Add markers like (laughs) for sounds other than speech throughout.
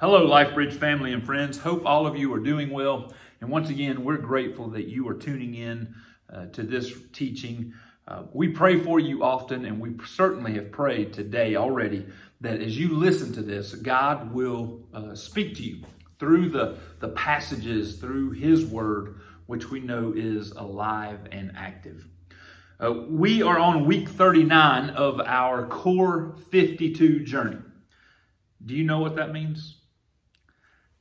Hello, LifeBridge family and friends. Hope all of you are doing well. And once again, we're grateful that you are tuning in uh, to this teaching. Uh, we pray for you often, and we certainly have prayed today already that as you listen to this, God will uh, speak to you through the, the passages, through His Word, which we know is alive and active. Uh, we are on week 39 of our Core 52 journey. Do you know what that means?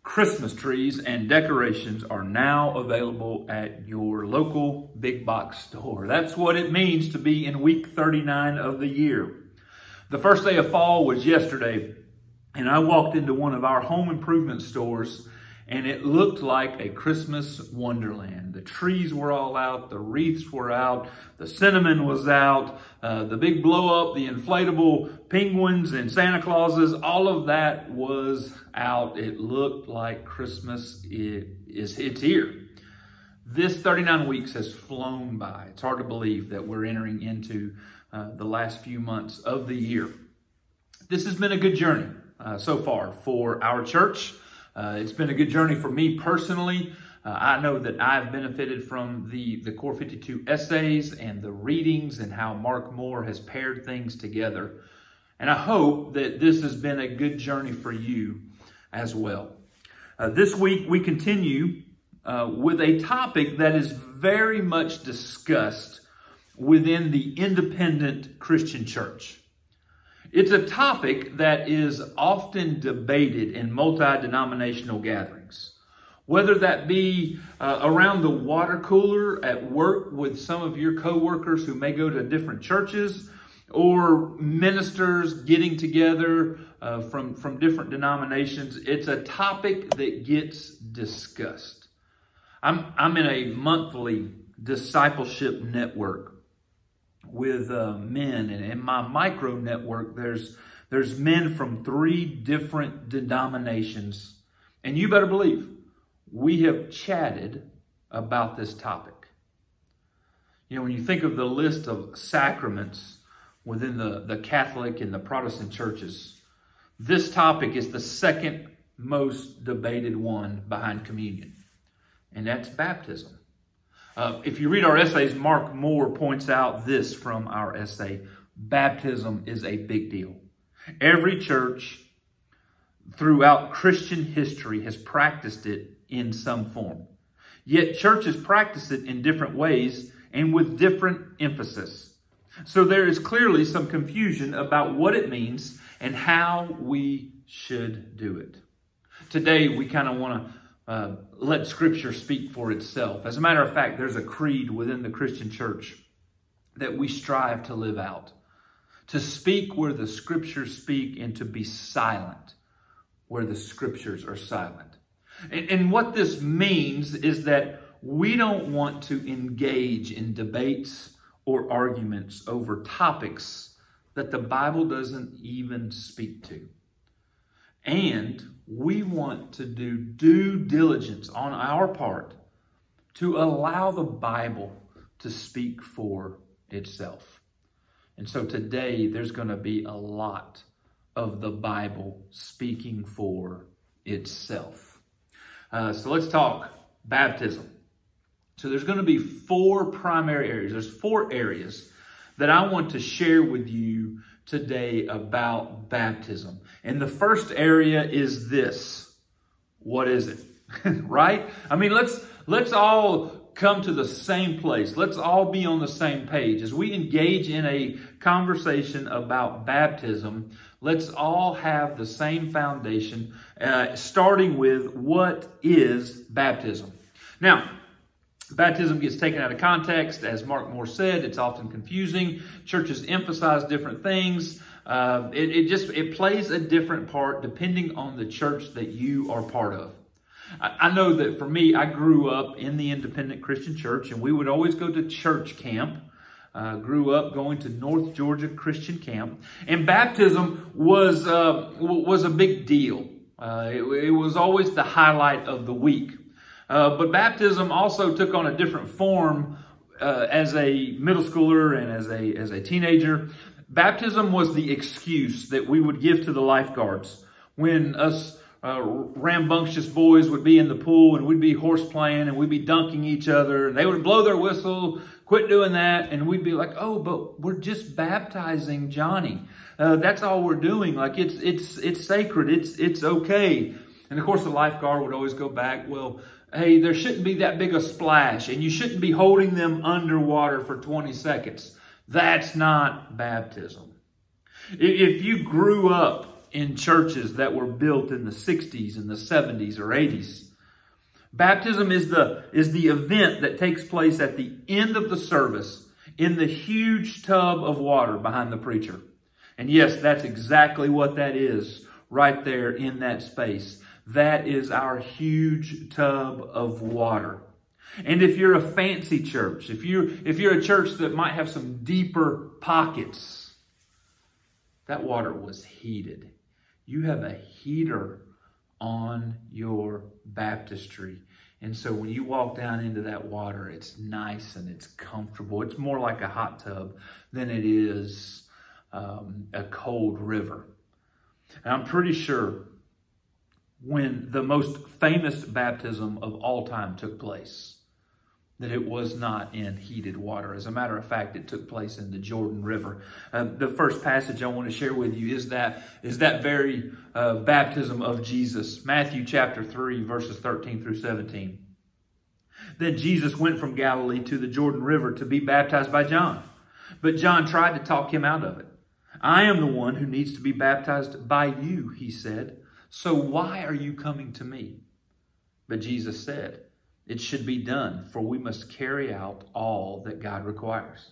Christmas trees and decorations are now available at your local big box store. That's what it means to be in week 39 of the year. The first day of fall was yesterday, and I walked into one of our home improvement stores and it looked like a Christmas wonderland. The trees were all out, the wreaths were out, the cinnamon was out, uh, the big blow up, the inflatable penguins and Santa Clauses, all of that was out. It looked like Christmas it is it's here. This 39 weeks has flown by. It's hard to believe that we're entering into uh, the last few months of the year. This has been a good journey uh, so far for our church. Uh, it's been a good journey for me personally. Uh, I know that I've benefited from the, the Core 52 essays and the readings and how Mark Moore has paired things together. And I hope that this has been a good journey for you as well. Uh, this week, we continue uh, with a topic that is very much discussed within the independent Christian church. It's a topic that is often debated in multi-denominational gatherings. Whether that be uh, around the water cooler at work with some of your coworkers who may go to different churches, or ministers getting together uh, from, from different denominations, it's a topic that gets discussed. I'm, I'm in a monthly discipleship network with uh, men. And in my micro network, there's, there's men from three different denominations. And you better believe we have chatted about this topic. You know, when you think of the list of sacraments within the, the Catholic and the Protestant churches, this topic is the second most debated one behind communion, and that's baptism. Uh, if you read our essays, Mark Moore points out this from our essay baptism is a big deal. Every church throughout Christian history has practiced it in some form. Yet churches practice it in different ways and with different emphasis. So there is clearly some confusion about what it means and how we should do it. Today, we kind of want to uh, let Scripture speak for itself. As a matter of fact, there's a creed within the Christian church that we strive to live out. To speak where the Scriptures speak and to be silent where the Scriptures are silent. And, and what this means is that we don't want to engage in debates or arguments over topics that the Bible doesn't even speak to. And we want to do due diligence on our part to allow the Bible to speak for itself. And so today there's going to be a lot of the Bible speaking for itself. Uh, so let's talk baptism. So there's going to be four primary areas. There's four areas that I want to share with you today about baptism. And the first area is this. What is it? (laughs) right? I mean, let's let's all come to the same place. Let's all be on the same page. As we engage in a conversation about baptism, let's all have the same foundation, uh, starting with what is baptism. Now, Baptism gets taken out of context. As Mark Moore said, it's often confusing. Churches emphasize different things. Uh, it, it, just it plays a different part depending on the church that you are part of. I, know that for me, I grew up in the independent Christian church, and we would always go to church camp. Uh, grew up going to North Georgia Christian Camp, and baptism was uh, was a big deal. Uh, it, it was always the highlight of the week. Uh, but baptism also took on a different form uh, as a middle schooler and as a, as a teenager. Baptism was the excuse that we would give to the lifeguards when us uh, rambunctious boys would be in the pool and we'd be horse playing and we'd be dunking each other and they would blow their whistle, quit doing that, and we'd be like, oh, but we're just baptizing Johnny. Uh, that's all we're doing. Like it's it's it's sacred. It's it's okay. And of course, the lifeguard would always go back. Well, hey, there shouldn't be that big a splash, and you shouldn't be holding them underwater for 20 seconds. That's not baptism. If you grew up in churches that were built in the 60s and the 70s or 80s, baptism is the, is the event that takes place at the end of the service in the huge tub of water behind the preacher. And yes, that's exactly what that is right there in that space. That is our huge tub of water. And if you're a fancy church, if you if you're a church that might have some deeper pockets, that water was heated. You have a heater on your baptistry. And so when you walk down into that water, it's nice and it's comfortable. It's more like a hot tub than it is um, a cold river. And I'm pretty sure when the most famous baptism of all time took place, that it was not in heated water. As a matter of fact, it took place in the Jordan River. Uh, the first passage I want to share with you is that is that very uh, baptism of Jesus, Matthew chapter three, verses thirteen through seventeen. Then Jesus went from Galilee to the Jordan River to be baptized by John, but John tried to talk him out of it. I am the one who needs to be baptized by you, he said. So why are you coming to me? But Jesus said, It should be done, for we must carry out all that God requires.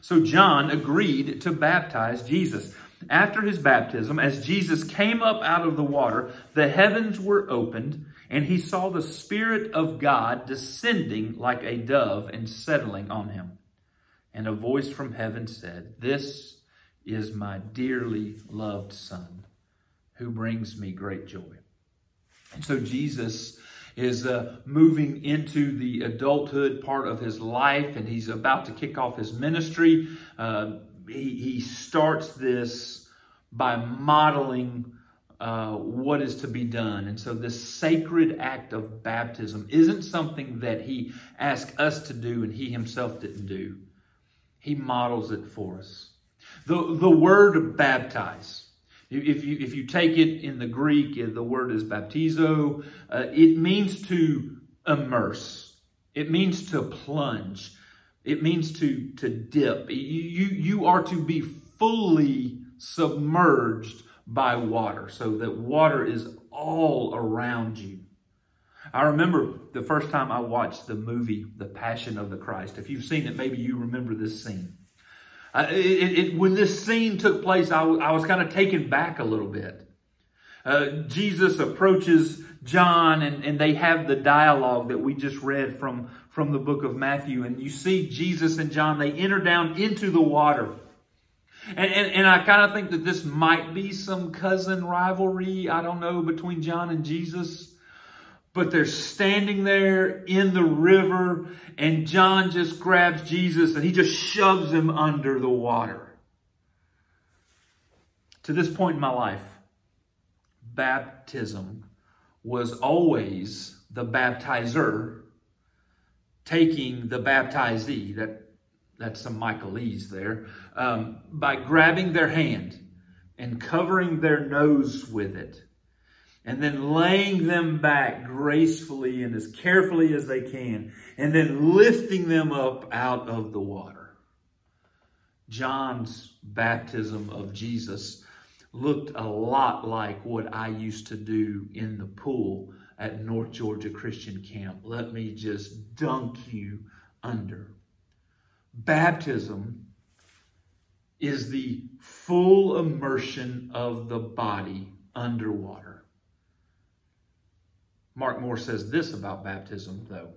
So John agreed to baptize Jesus. After his baptism, as Jesus came up out of the water, the heavens were opened, and he saw the Spirit of God descending like a dove and settling on him. And a voice from heaven said, This is my dearly loved Son, who brings me great joy. And so Jesus is uh, moving into the adulthood part of his life, and he's about to kick off his ministry. Uh, he, he starts this by modeling uh, what is to be done. And so, this sacred act of baptism isn't something that he asked us to do and he himself didn't do. He models it for us. The, the word baptize, if you, if you take it in the Greek, the word is baptizo. Uh, it means to immerse. It means to plunge. It means to, to dip. You, you, you are to be fully submerged by water so that water is all around you. I remember the first time I watched the movie, The Passion of the Christ. If you've seen it, maybe you remember this scene. It, it, when this scene took place, I, I was kind of taken back a little bit. Uh, Jesus approaches John and, and they have the dialogue that we just read from, from the book of Matthew. And you see Jesus and John, they enter down into the water. And, and, and I kind of think that this might be some cousin rivalry, I don't know, between John and Jesus. But they're standing there in the river, and John just grabs Jesus and he just shoves him under the water. To this point in my life, baptism was always the baptizer taking the baptizee, that, that's some Michaelese there, um, by grabbing their hand and covering their nose with it and then laying them back gracefully and as carefully as they can, and then lifting them up out of the water. John's baptism of Jesus looked a lot like what I used to do in the pool at North Georgia Christian Camp. Let me just dunk you under. Baptism is the full immersion of the body underwater. Mark Moore says this about baptism, though.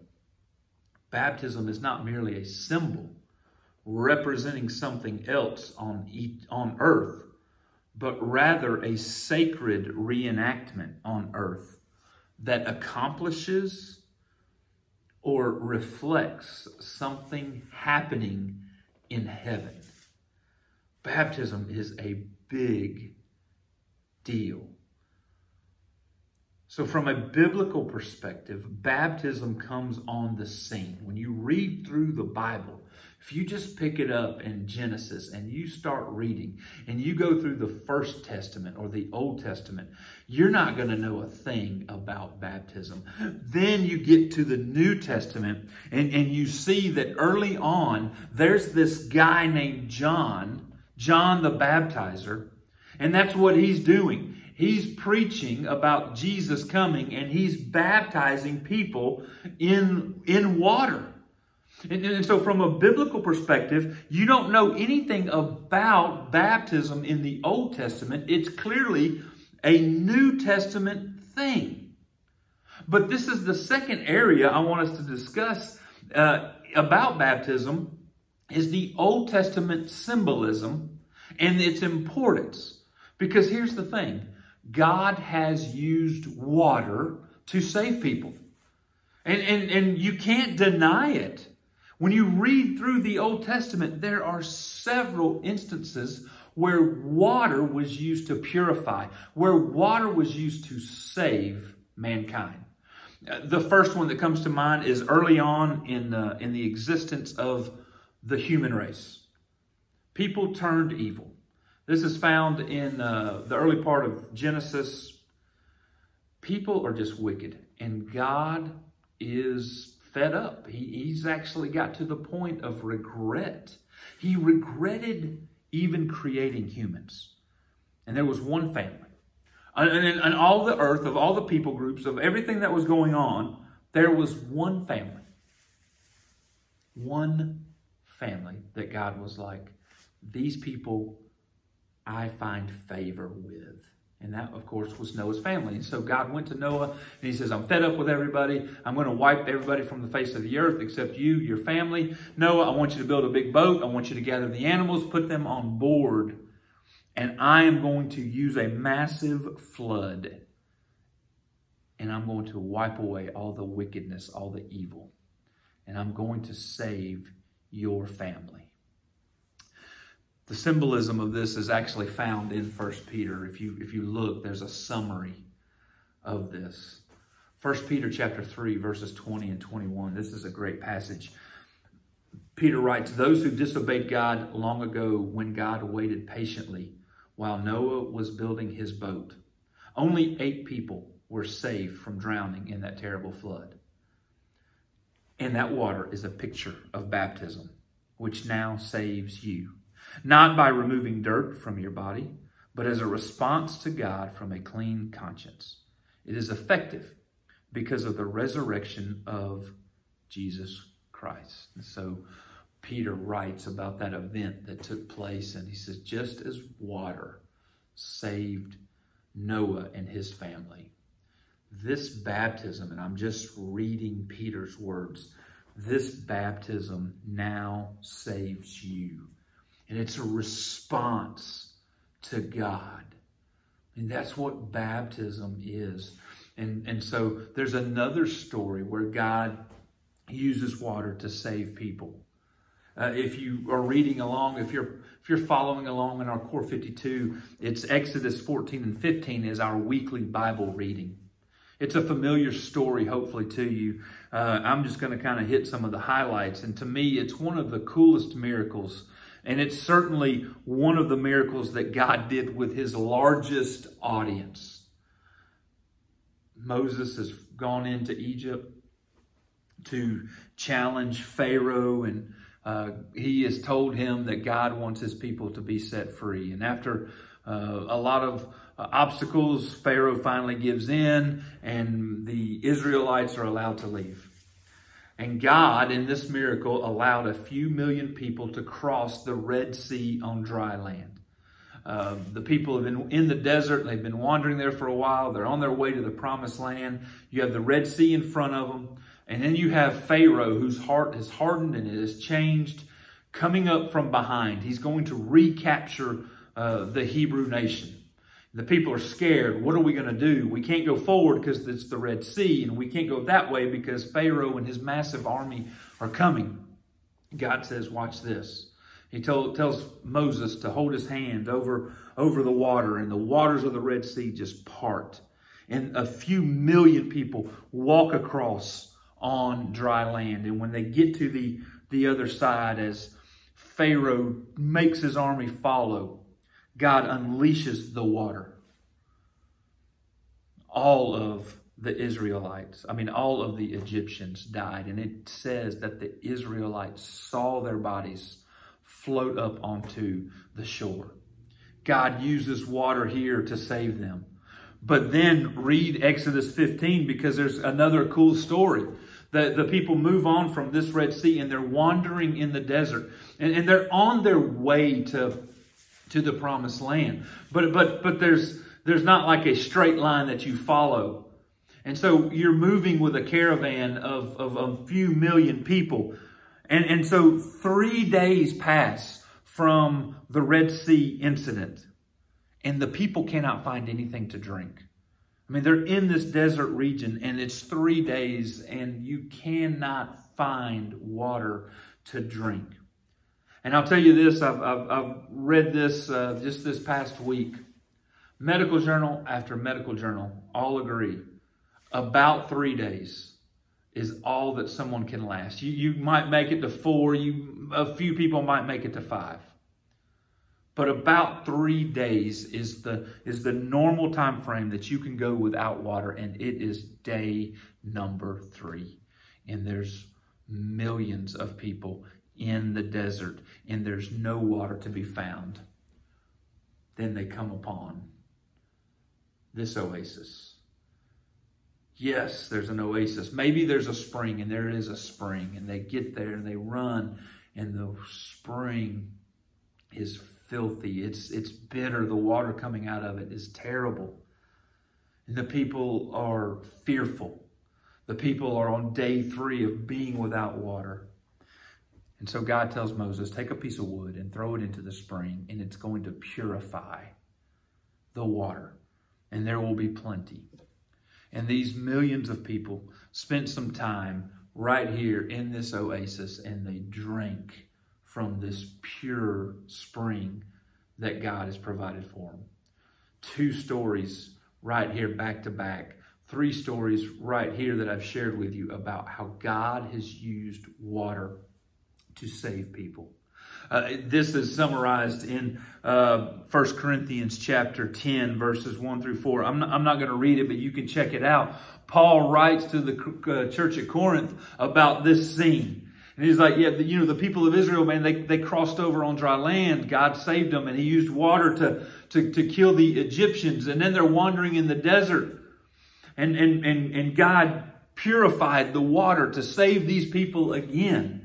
Baptism is not merely a symbol representing something else on, on earth, but rather a sacred reenactment on earth that accomplishes or reflects something happening in heaven. Baptism is a big deal. So, from a biblical perspective, baptism comes on the scene. When you read through the Bible, if you just pick it up in Genesis and you start reading and you go through the First Testament or the Old Testament, you're not going to know a thing about baptism. Then you get to the New Testament and, and you see that early on, there's this guy named John, John the Baptizer, and that's what he's doing. He's preaching about Jesus coming and he's baptizing people in, in water. And, and, so, from a biblical perspective, you don't know anything about baptism in the Old Testament. It's clearly a New Testament thing. But this is the second area I want us to discuss uh, about baptism is the Old Testament symbolism and its importance. Because here's the thing God has used water to save people. And, and, and you can't deny it. When you read through the Old Testament, there are several instances where water was used to purify, where water was used to save mankind. The first one that comes to mind is early on in the, in the existence of the human race. People turned evil. This is found in uh, the early part of Genesis. People are just wicked, and God is fed up. He, he's actually got to the point of regret. He regretted even creating humans. And there was one family. And, and, and all the earth, of all the people groups, of everything that was going on, there was one family. One family that God was like, these people I find favor with. And that, of course, was Noah's family. And so God went to Noah and he says, I'm fed up with everybody. I'm going to wipe everybody from the face of the earth except you, your family. Noah, I want you to build a big boat. I want you to gather the animals, put them on board. And I am going to use a massive flood. And I'm going to wipe away all the wickedness, all the evil. And I'm going to save your family. The symbolism of this is actually found in First Peter. If you, if you look, there's a summary of this. First Peter chapter 3, verses 20 and 21. This is a great passage. Peter writes, Those who disobeyed God long ago when God waited patiently while Noah was building his boat. Only eight people were saved from drowning in that terrible flood. And that water is a picture of baptism, which now saves you not by removing dirt from your body, but as a response to God from a clean conscience. It is effective because of the resurrection of Jesus Christ. And so Peter writes about that event that took place, and he says, just as water saved Noah and his family, this baptism, and I'm just reading Peter's words, this baptism now saves you and it's a response to God. And that's what baptism is. And, and so there's another story where God uses water to save people. Uh, if you are reading along, if you're if you're following along in our Core 52, it's Exodus 14 and 15 is our weekly Bible reading. It's a familiar story, hopefully, to you. Uh, I'm just going to kind of hit some of the highlights. And to me, it's one of the coolest miracles and it's certainly one of the miracles that God did with his largest audience. Moses has gone into Egypt to challenge Pharaoh, and uh, he has told him that God wants his people to be set free. And after uh, a lot of uh, obstacles, Pharaoh finally gives in, and the Israelites are allowed to leave. And God, in this miracle, allowed a few million people to cross the Red Sea on dry land. Uh, the people have been in the desert. They've been wandering there for a while. They're on their way to the promised land. You have the Red Sea in front of them. And then you have Pharaoh, whose heart has hardened and it has changed, coming up from behind. He's going to recapture uh, the Hebrew nation. The people are scared. What are we going to do? We can't go forward because it's the Red Sea, and we can't go that way because Pharaoh and his massive army are coming. God says, Watch this. He told, tells Moses to hold his hand over, over the water, and the waters of the Red Sea just part. and a few million people walk across on dry land. And when they get to the, the other side, as Pharaoh makes his army follow, God unleashes the water. All of the Israelites, I mean, all of the Egyptians died. And it says that the Israelites saw their bodies float up onto the shore. God uses water here to save them. But then read Exodus 15 because there's another cool story. The, the people move on from this Red Sea and they're wandering in the desert. And, and they're on their way to, to the promised land. But, but, but there's, there's not like a straight line that you follow. And so you're moving with a caravan of, of a few million people. And, and so three days pass from the Red Sea incident, and the people cannot find anything to drink. I mean, they're in this desert region, and it's three days, and you cannot find water to drink. And I'll tell you this I've, I've, I've read this uh, just this past week. Medical journal after medical journal all agree about three days is all that someone can last. You, you might make it to four, you, a few people might make it to five. But about three days is the, is the normal time frame that you can go without water, and it is day number three. And there's millions of people in the desert, and there's no water to be found. Then they come upon this oasis Yes, there's an oasis. Maybe there's a spring, and there is a spring, and they get there and they run, and the spring is filthy. It's it's bitter. The water coming out of it is terrible. And the people are fearful. The people are on day three of being without water. And so God tells Moses, take a piece of wood and throw it into the spring, and it's going to purify the water, and there will be plenty. And these millions of people spent some time right here in this oasis and they drank from this pure spring that God has provided for them. Two stories right here back to back. Three stories right here that I've shared with you about how God has used water to save people. Uh, this is summarized in uh, 1 Corinthians chapter 10, verses 1 through 4. I'm not, I'm not going to read it, but you can check it out. Paul writes to the uh, church at Corinth about this scene. And he's like, yeah, you know, the people of Israel, man, they, they crossed over on dry land. God saved them and he used water to, to, to kill the Egyptians. And then they're wandering in the desert. And, and, and, and God purified the water to save these people again.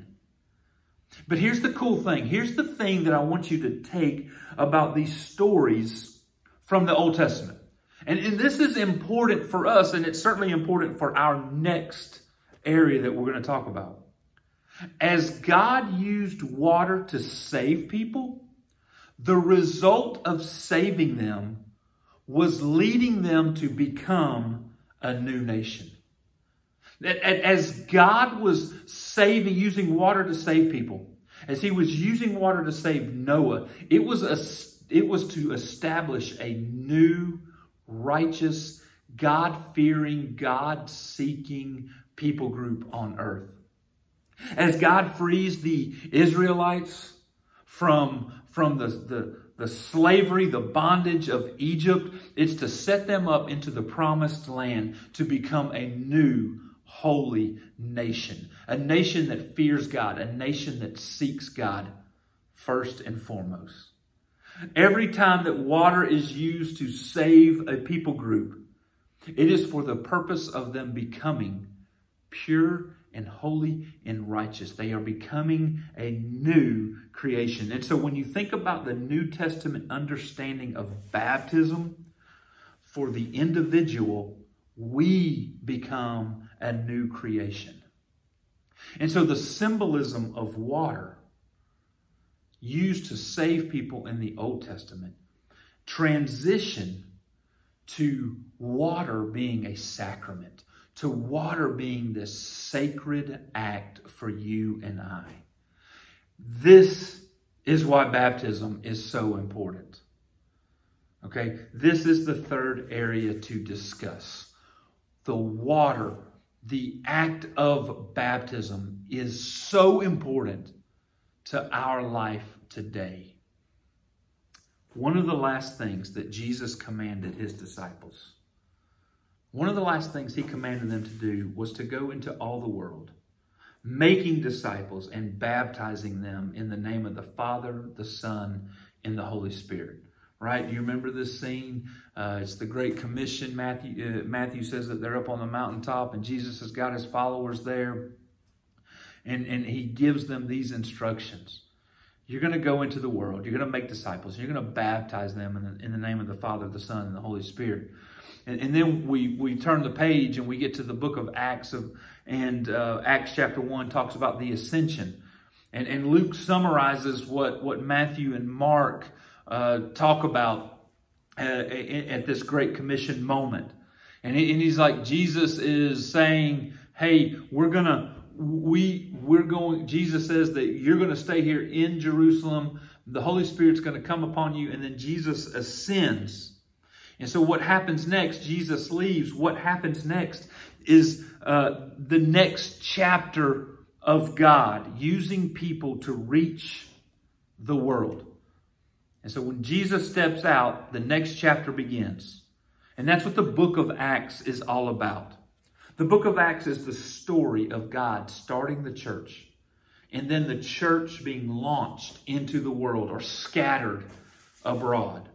But here's the cool thing. Here's the thing that I want you to take about these stories from the Old Testament. And, and this is important for us, and it's certainly important for our next area that we're going to talk about. As God used water to save people, the result of saving them was leading them to become a new nation. As God was saving, using water to save people, as he was using water to save Noah, it was, a, it was to establish a new, righteous, God fearing, God seeking people group on earth. As God frees the Israelites from, from the, the, the slavery, the bondage of Egypt, it's to set them up into the promised land to become a new, holy nation. A nation that fears God, a nation that seeks God first and foremost. Every time that water is used to save a people group, it is for the purpose of them becoming pure and holy and righteous. They are becoming a new creation. And so when you think about the New Testament understanding of baptism, for the individual, we become a new creation. And so the symbolism of water used to save people in the Old Testament transition to water being a sacrament, to water being this sacred act for you and I. This is why baptism is so important. Okay, this is the third area to discuss. The water, the act of baptism is so important to our life today. One of the last things that Jesus commanded his disciples, one of the last things he commanded them to do was to go into all the world, making disciples and baptizing them in the name of the Father, the Son, and the Holy Spirit right? You remember this scene? Uh, it's the Great Commission. Matthew, uh, Matthew says that they're up on the mountaintop and Jesus has got his followers there. And, and he gives them these instructions. You're going to go into the world. You're going to make disciples. You're going to baptize them in the, in the name of the Father, the Son, and the Holy Spirit. And, and then we, we turn the page and we get to the book of Acts of, and uh, Acts chapter 1 talks about the ascension. And, and Luke summarizes what, what Matthew and Mark uh, talk about uh, at this Great Commission moment. And he's like, Jesus is saying, hey, we're going to, we, we're going, Jesus says that you're going to stay here in Jerusalem. The Holy Spirit's going to come upon you. And then Jesus ascends. And so what happens next? Jesus leaves. What happens next is uh, the next chapter of God using people to reach the world. And so when Jesus steps out, the next chapter begins. And that's what the book of Acts is all about. The book of Acts is the story of God starting the church and then the church being launched into the world or scattered abroad.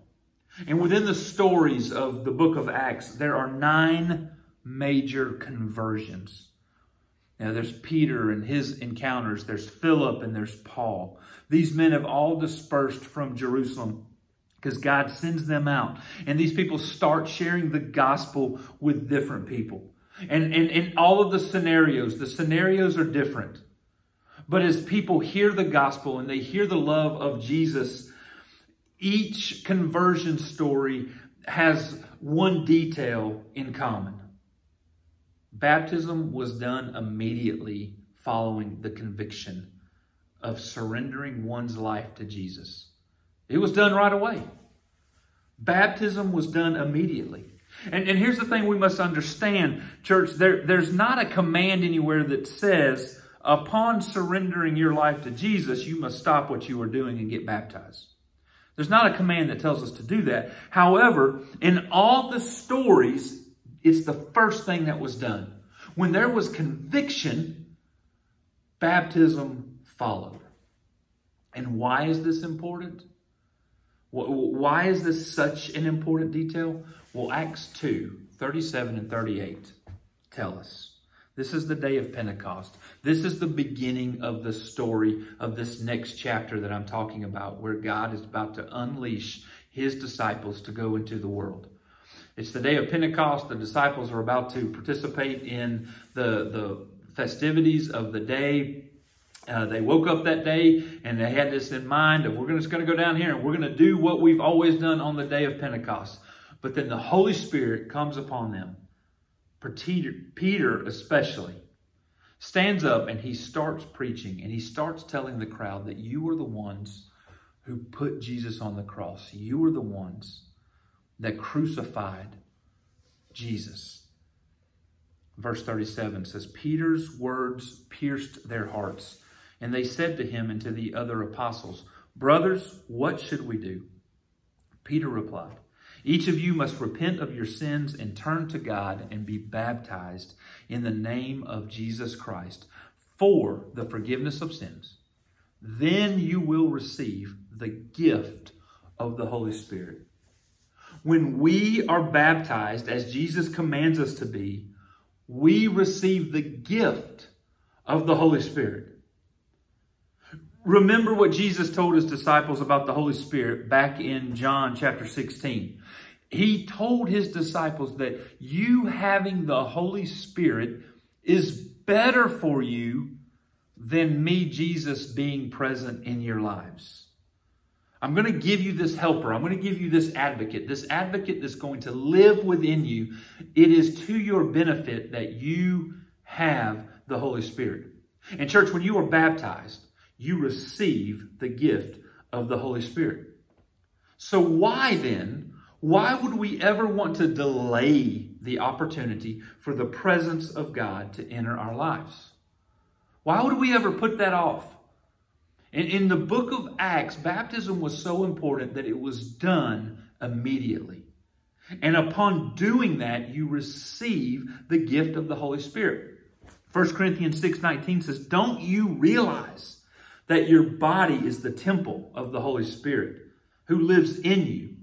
And within the stories of the book of Acts, there are nine major conversions. Now, there's Peter and his encounters, there's Philip, and there's Paul. These men have all dispersed from Jerusalem because God sends them out. And these people start sharing the gospel with different people. And in all of the scenarios, the scenarios are different. But as people hear the gospel and they hear the love of Jesus, each conversion story has one detail in common. Baptism was done immediately following the conviction of surrendering one's life to Jesus. It was done right away. Baptism was done immediately. And, and here's the thing we must understand, church, there, there's not a command anywhere that says, upon surrendering your life to Jesus, you must stop what you are doing and get baptized. There's not a command that tells us to do that. However, in all the stories, it's the first thing that was done. When there was conviction, baptism followed. And why is this important? Why is this such an important detail? Well, Acts 2 37 and 38 tell us. This is the day of Pentecost. This is the beginning of the story of this next chapter that I'm talking about, where God is about to unleash his disciples to go into the world. It's the day of Pentecost. The disciples are about to participate in the, the festivities of the day uh, they woke up that day and they had this in mind of we're just going to go down here and we're going to do what we've always done on the day of Pentecost. But then the Holy Spirit comes upon them. Peter, Peter especially stands up and he starts preaching and he starts telling the crowd that you are the ones who put Jesus on the cross. You are the ones that crucified Jesus. Verse 37 says, Peter's words pierced their hearts and they said to him and to the other apostles, Brothers, what should we do? Peter replied, Each of you must repent of your sins and turn to God and be baptized in the name of Jesus Christ for the forgiveness of sins. Then you will receive the gift of the Holy Spirit. When we are baptized, as Jesus commands us to be, we receive the gift of the Holy Spirit. Remember what Jesus told his disciples about the Holy Spirit back in John chapter 16. He told his disciples that you having the Holy Spirit is better for you than me, Jesus, being present in your lives. I'm going to give you this helper. I'm going to give you this advocate, this advocate that's going to live within you. It is to your benefit that you have the Holy Spirit. And church, when you are baptized, you receive the gift of the Holy Spirit. So why then Why would we ever want to delay the opportunity for the presence of God to enter our lives? Why would we ever put that off? In, in the book of Acts, baptism was so important that it was done immediately. And upon doing that, you receive the gift of the Holy Spirit. 1 Corinthians 6:19 says, "Don't you realize that your body is the temple of the Holy Spirit who lives in you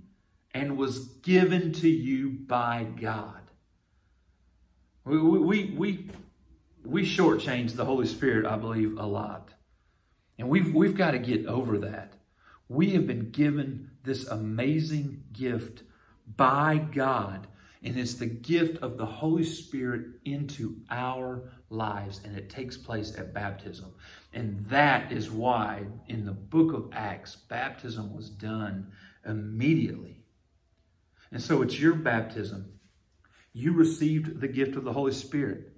and was given to you by God?" We we we we shortchange the Holy Spirit, I believe, a lot. And we've we've got to get over that. We have been given this amazing gift by God. And it's the gift of the Holy Spirit into our lives. And it takes place at baptism. And that is why in the book of Acts, baptism was done immediately. And so it's your baptism. You received the gift of the Holy Spirit.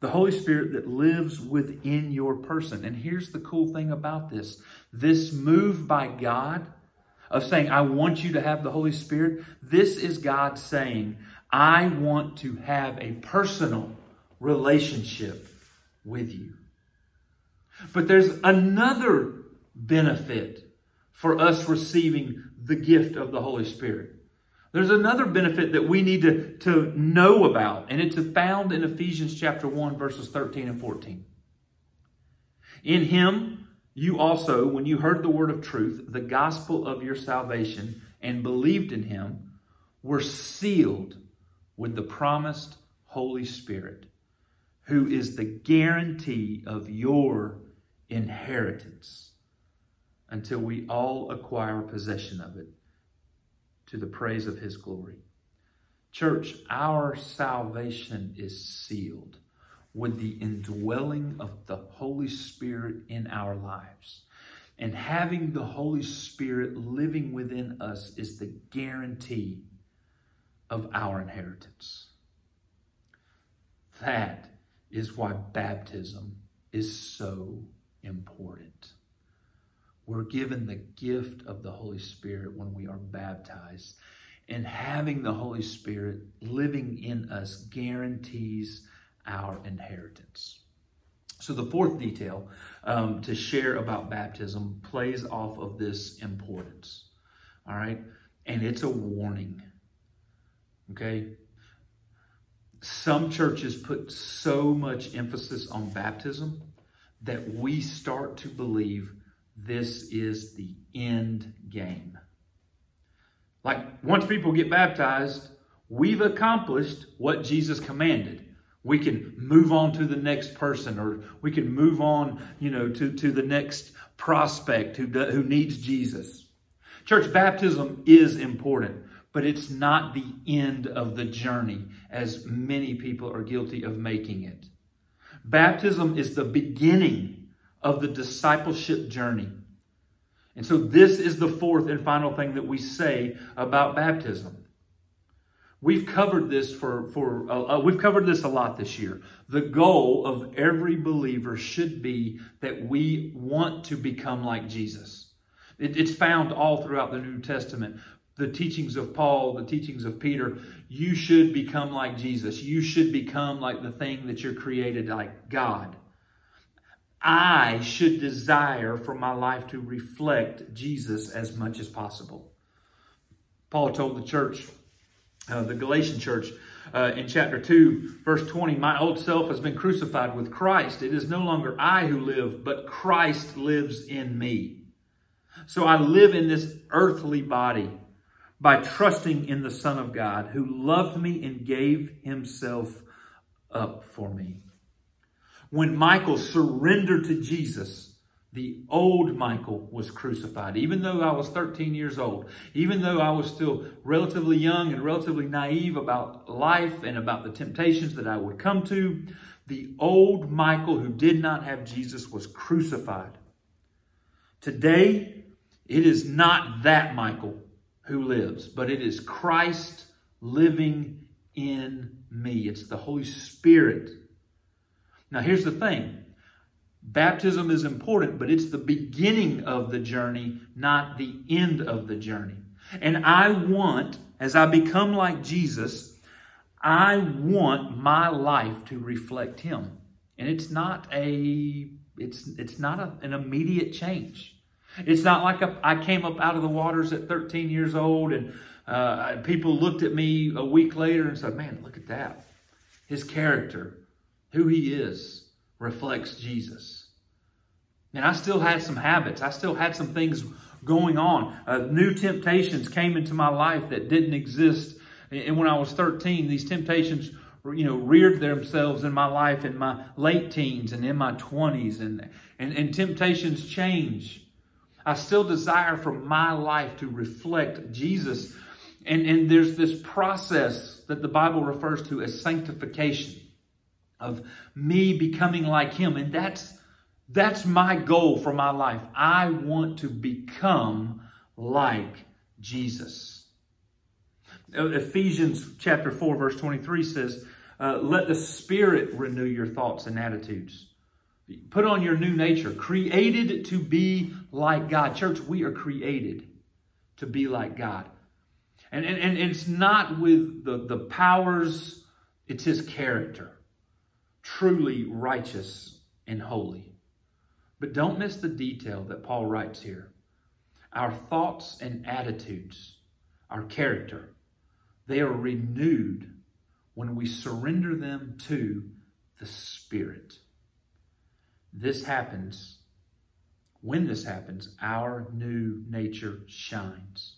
The Holy Spirit that lives within your person. And here's the cool thing about this this move by God of saying, I want you to have the Holy Spirit, this is God saying, I want to have a personal relationship with you. But there's another benefit for us receiving the gift of the Holy Spirit. There's another benefit that we need to, to know about, and it's found in Ephesians chapter 1, verses 13 and 14. In him, you also, when you heard the word of truth, the gospel of your salvation, and believed in him, were sealed with the promised Holy Spirit, who is the guarantee of your inheritance until we all acquire possession of it to the praise of his glory. Church, our salvation is sealed with the indwelling of the Holy Spirit in our lives. And having the Holy Spirit living within us is the guarantee of our inheritance. That is why baptism is so important. We're given the gift of the Holy Spirit when we are baptized. And having the Holy Spirit living in us guarantees our inheritance. So, the fourth detail um, to share about baptism plays off of this importance. All right? And it's a warning. Okay? Some churches put so much emphasis on baptism that we start to believe this is the end game. Like, once people get baptized, we've accomplished what Jesus commanded. We can move on to the next person or we can move on you know to, to the next prospect who, who needs jesus. Church baptism is important but it's not the end of the journey as many people are guilty of making it. Baptism is the beginning of the discipleship journey and so this is the fourth and final thing that we say about baptism We've covered this for, for uh, uh, we've covered this a lot this year. The goal of every believer should be that we want to become like Jesus. It, it's found all throughout the New Testament. The teachings of Paul, the teachings of Peter. You should become like Jesus. You should become like the thing that you're created like God. I should desire for my life to reflect Jesus as much as possible. Paul told the church uh, the Galatian church uh, in chapter 2, verse 20 My old self has been crucified with Christ. It is no longer I who live, but Christ lives in me. So I live in this earthly body by trusting in the Son of God who loved me and gave himself up for me. When Michael surrendered to Jesus, the old Michael was crucified. Even though I was 13 years old, even though I was still relatively young and relatively naive about life and about the temptations that I would come to, the old Michael who did not have Jesus was crucified. Today, it is not that Michael who lives, but it is Christ living in me. It's the Holy Spirit. Now, here's the thing Baptism is important, but it's the beginning of the journey, not the end of the journey. And I want as I become like Jesus, I want my life to reflect him. And it's not a it's it's not a, an immediate change. It's not like a, I came up out of the waters at 13 years old and uh, people looked at me a week later and said, "Man, look at that. His character, who he is, reflects Jesus." And I still had some habits. I still had some things going on. Uh, new temptations came into my life that didn't exist. And when I was 13, these temptations, you know, reared themselves in my life in my late teens and in my 20s. And, and, and temptations change. I still desire for my life to reflect Jesus. And, and there's this process that the Bible refers to as sanctification of me becoming like Him. And that's that's my goal for my life. I want to become like Jesus. Ephesians chapter 4, verse 23 says, uh, Let the Spirit renew your thoughts and attitudes. Put on your new nature, created to be like God. Church, we are created to be like God. And, and, and it's not with the, the powers, it's His character. Truly righteous and holy. But don't miss the detail that Paul writes here. Our thoughts and attitudes, our character, they are renewed when we surrender them to the Spirit. This happens, when this happens, our new nature shines.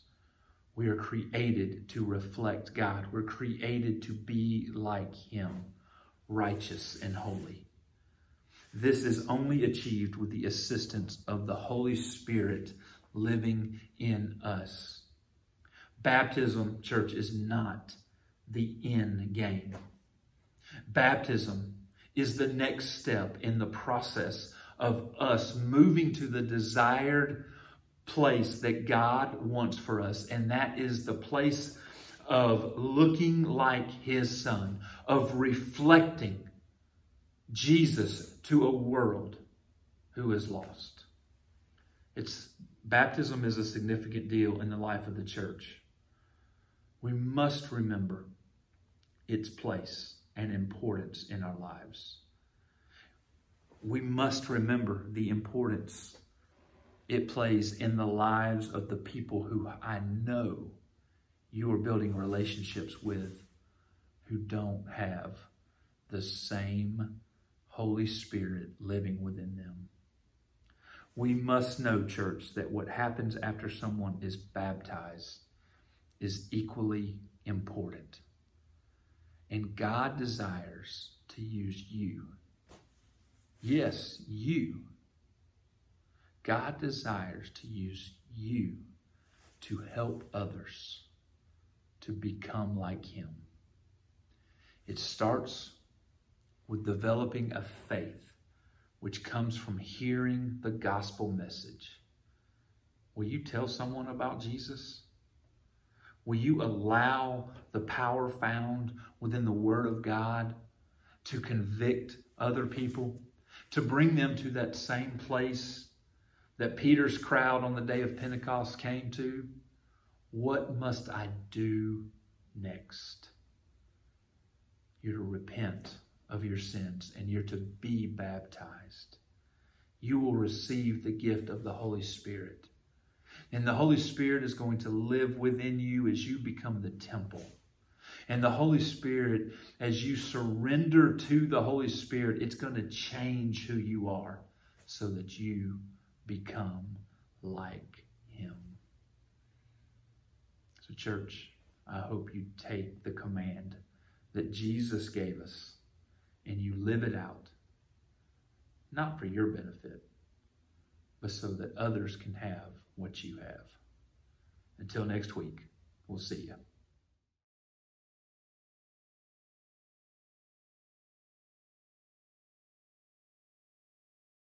We are created to reflect God. We're created to be like Him, righteous and holy. This is only achieved with the assistance of the Holy Spirit living in us. Baptism, church, is not the end game. Baptism is the next step in the process of us moving to the desired place that God wants for us, and that is the place of looking like His Son, of reflecting Jesus to a world who is lost. It's baptism is a significant deal in the life of the church. We must remember its place and importance in our lives. We must remember the importance it plays in the lives of the people who I know you are building relationships with who don't have the same Holy Spirit living within them. We must know, church, that what happens after someone is baptized is equally important. And God desires to use you. Yes, you. God desires to use you to help others to become like Him. It starts with developing a faith which comes from hearing the gospel message. Will you tell someone about Jesus? Will you allow the power found within the Word of God to convict other people, to bring them to that same place that Peter's crowd on the day of Pentecost came to? What must I do next? You're to repent of your sins and you're to be baptized. You will receive the gift of the Holy Spirit. And the Holy Spirit is going to live within you as you become the temple. And the Holy Spirit, as you surrender to the Holy Spirit, it's going to change who you are so that you become like Him. So, church, I hope you take the command that Jesus gave us and you live it out, not for your benefit, but so that others can have what you have. Until next week, we'll see you.